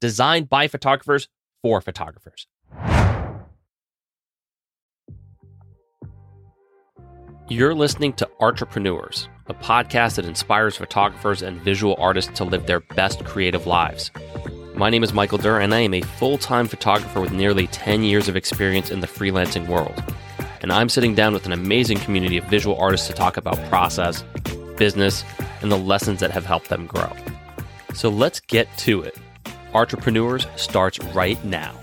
designed by photographers for photographers. You're listening to Entrepreneurs, a podcast that inspires photographers and visual artists to live their best creative lives. My name is Michael Durr, and I am a full time photographer with nearly 10 years of experience in the freelancing world. And I'm sitting down with an amazing community of visual artists to talk about process, business, and the lessons that have helped them grow. So let's get to it. Entrepreneurs starts right now.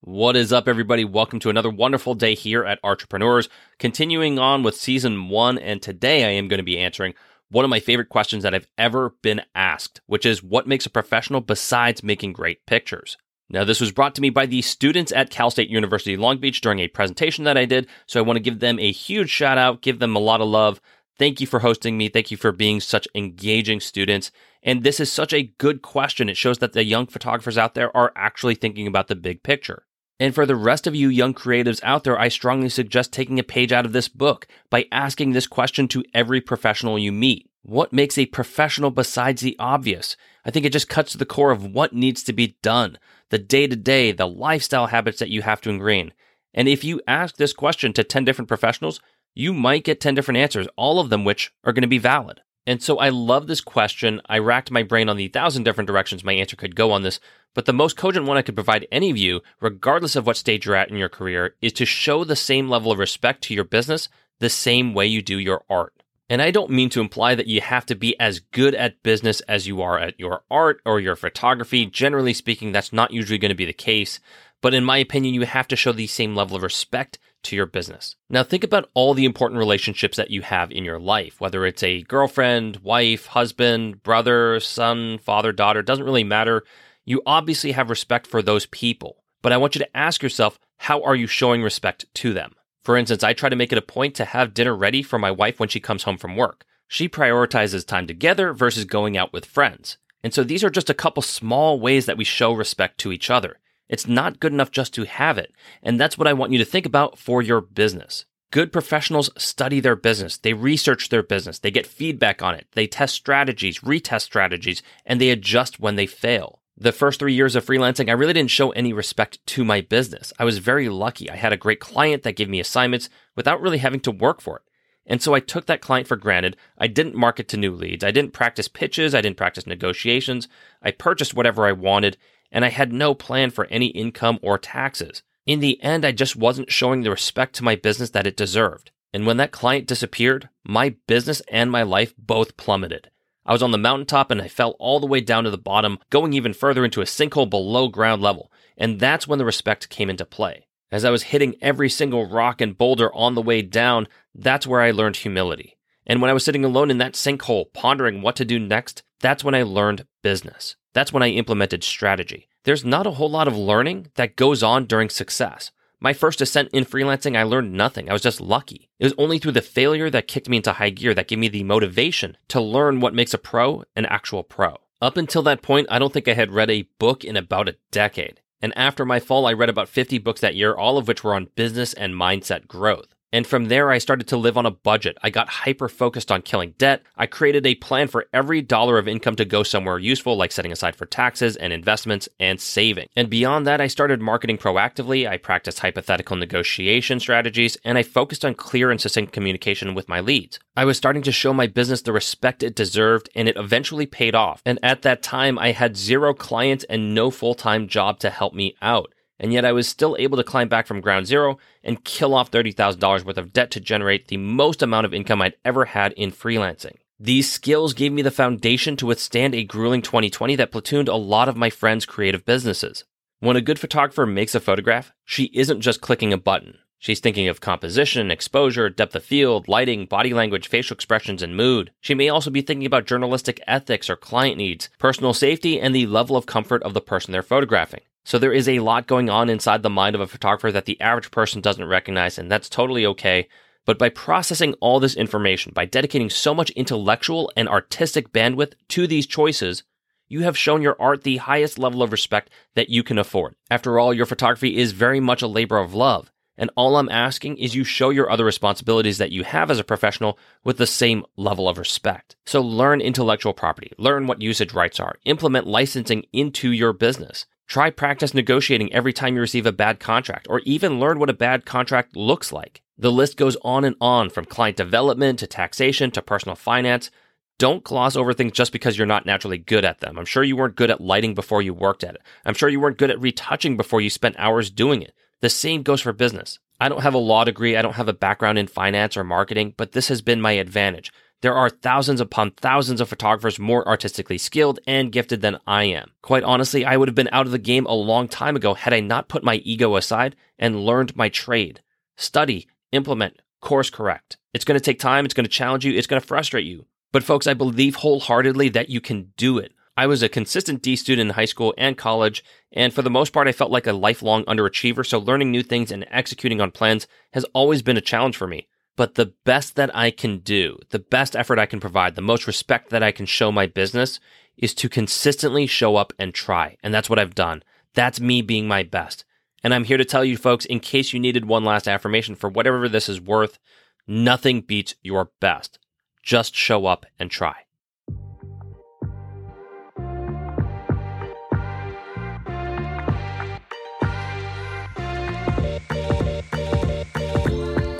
What is up, everybody? Welcome to another wonderful day here at Entrepreneurs. Continuing on with season one, and today I am going to be answering one of my favorite questions that I've ever been asked, which is what makes a professional besides making great pictures? Now, this was brought to me by the students at Cal State University Long Beach during a presentation that I did. So I want to give them a huge shout out, give them a lot of love. Thank you for hosting me. Thank you for being such engaging students. And this is such a good question. It shows that the young photographers out there are actually thinking about the big picture. And for the rest of you young creatives out there, I strongly suggest taking a page out of this book by asking this question to every professional you meet. What makes a professional besides the obvious? I think it just cuts to the core of what needs to be done, the day to day, the lifestyle habits that you have to ingrain. And if you ask this question to 10 different professionals, you might get 10 different answers, all of them which are going to be valid. And so I love this question. I racked my brain on the thousand different directions my answer could go on this, but the most cogent one I could provide any of you, regardless of what stage you're at in your career, is to show the same level of respect to your business the same way you do your art. And I don't mean to imply that you have to be as good at business as you are at your art or your photography. Generally speaking, that's not usually going to be the case. But in my opinion, you have to show the same level of respect to your business. Now, think about all the important relationships that you have in your life, whether it's a girlfriend, wife, husband, brother, son, father, daughter, doesn't really matter. You obviously have respect for those people, but I want you to ask yourself, how are you showing respect to them? For instance, I try to make it a point to have dinner ready for my wife when she comes home from work. She prioritizes time together versus going out with friends. And so these are just a couple small ways that we show respect to each other. It's not good enough just to have it. And that's what I want you to think about for your business. Good professionals study their business. They research their business. They get feedback on it. They test strategies, retest strategies, and they adjust when they fail. The first three years of freelancing, I really didn't show any respect to my business. I was very lucky. I had a great client that gave me assignments without really having to work for it. And so I took that client for granted. I didn't market to new leads. I didn't practice pitches. I didn't practice negotiations. I purchased whatever I wanted and I had no plan for any income or taxes. In the end, I just wasn't showing the respect to my business that it deserved. And when that client disappeared, my business and my life both plummeted. I was on the mountaintop and I fell all the way down to the bottom, going even further into a sinkhole below ground level. And that's when the respect came into play. As I was hitting every single rock and boulder on the way down, that's where I learned humility. And when I was sitting alone in that sinkhole, pondering what to do next, that's when I learned business. That's when I implemented strategy. There's not a whole lot of learning that goes on during success. My first ascent in freelancing, I learned nothing. I was just lucky. It was only through the failure that kicked me into high gear that gave me the motivation to learn what makes a pro an actual pro. Up until that point, I don't think I had read a book in about a decade. And after my fall, I read about 50 books that year, all of which were on business and mindset growth. And from there, I started to live on a budget. I got hyper focused on killing debt. I created a plan for every dollar of income to go somewhere useful, like setting aside for taxes and investments and saving. And beyond that, I started marketing proactively. I practiced hypothetical negotiation strategies, and I focused on clear and succinct communication with my leads. I was starting to show my business the respect it deserved, and it eventually paid off. And at that time, I had zero clients and no full time job to help me out and yet I was still able to climb back from ground zero and kill off $30,000 worth of debt to generate the most amount of income I'd ever had in freelancing. These skills gave me the foundation to withstand a grueling 2020 that platooned a lot of my friends' creative businesses. When a good photographer makes a photograph, she isn't just clicking a button. She's thinking of composition, exposure, depth of field, lighting, body language, facial expressions, and mood. She may also be thinking about journalistic ethics or client needs, personal safety, and the level of comfort of the person they're photographing. So there is a lot going on inside the mind of a photographer that the average person doesn't recognize, and that's totally okay. But by processing all this information, by dedicating so much intellectual and artistic bandwidth to these choices, you have shown your art the highest level of respect that you can afford. After all, your photography is very much a labor of love. And all I'm asking is you show your other responsibilities that you have as a professional with the same level of respect. So learn intellectual property, learn what usage rights are, implement licensing into your business. Try practice negotiating every time you receive a bad contract, or even learn what a bad contract looks like. The list goes on and on from client development to taxation to personal finance. Don't gloss over things just because you're not naturally good at them. I'm sure you weren't good at lighting before you worked at it. I'm sure you weren't good at retouching before you spent hours doing it. The same goes for business. I don't have a law degree, I don't have a background in finance or marketing, but this has been my advantage. There are thousands upon thousands of photographers more artistically skilled and gifted than I am. Quite honestly, I would have been out of the game a long time ago had I not put my ego aside and learned my trade. Study, implement, course correct. It's going to take time, it's going to challenge you, it's going to frustrate you. But folks, I believe wholeheartedly that you can do it. I was a consistent D student in high school and college, and for the most part, I felt like a lifelong underachiever, so learning new things and executing on plans has always been a challenge for me. But the best that I can do, the best effort I can provide, the most respect that I can show my business is to consistently show up and try. And that's what I've done. That's me being my best. And I'm here to tell you folks, in case you needed one last affirmation for whatever this is worth, nothing beats your best. Just show up and try.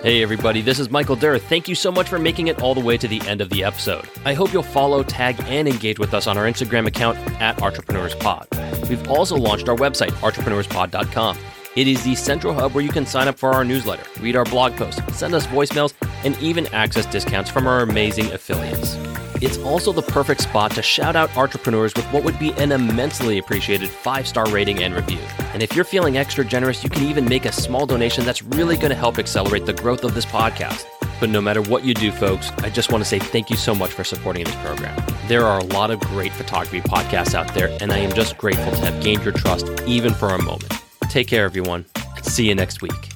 Hey, everybody, this is Michael Durr. Thank you so much for making it all the way to the end of the episode. I hope you'll follow, tag, and engage with us on our Instagram account at EntrepreneursPod. We've also launched our website, entrepreneurspod.com. It is the central hub where you can sign up for our newsletter, read our blog posts, send us voicemails, and even access discounts from our amazing affiliates. It's also the perfect spot to shout out entrepreneurs with what would be an immensely appreciated five star rating and review. And if you're feeling extra generous, you can even make a small donation that's really going to help accelerate the growth of this podcast. But no matter what you do, folks, I just want to say thank you so much for supporting this program. There are a lot of great photography podcasts out there, and I am just grateful to have gained your trust even for a moment. Take care, everyone. See you next week.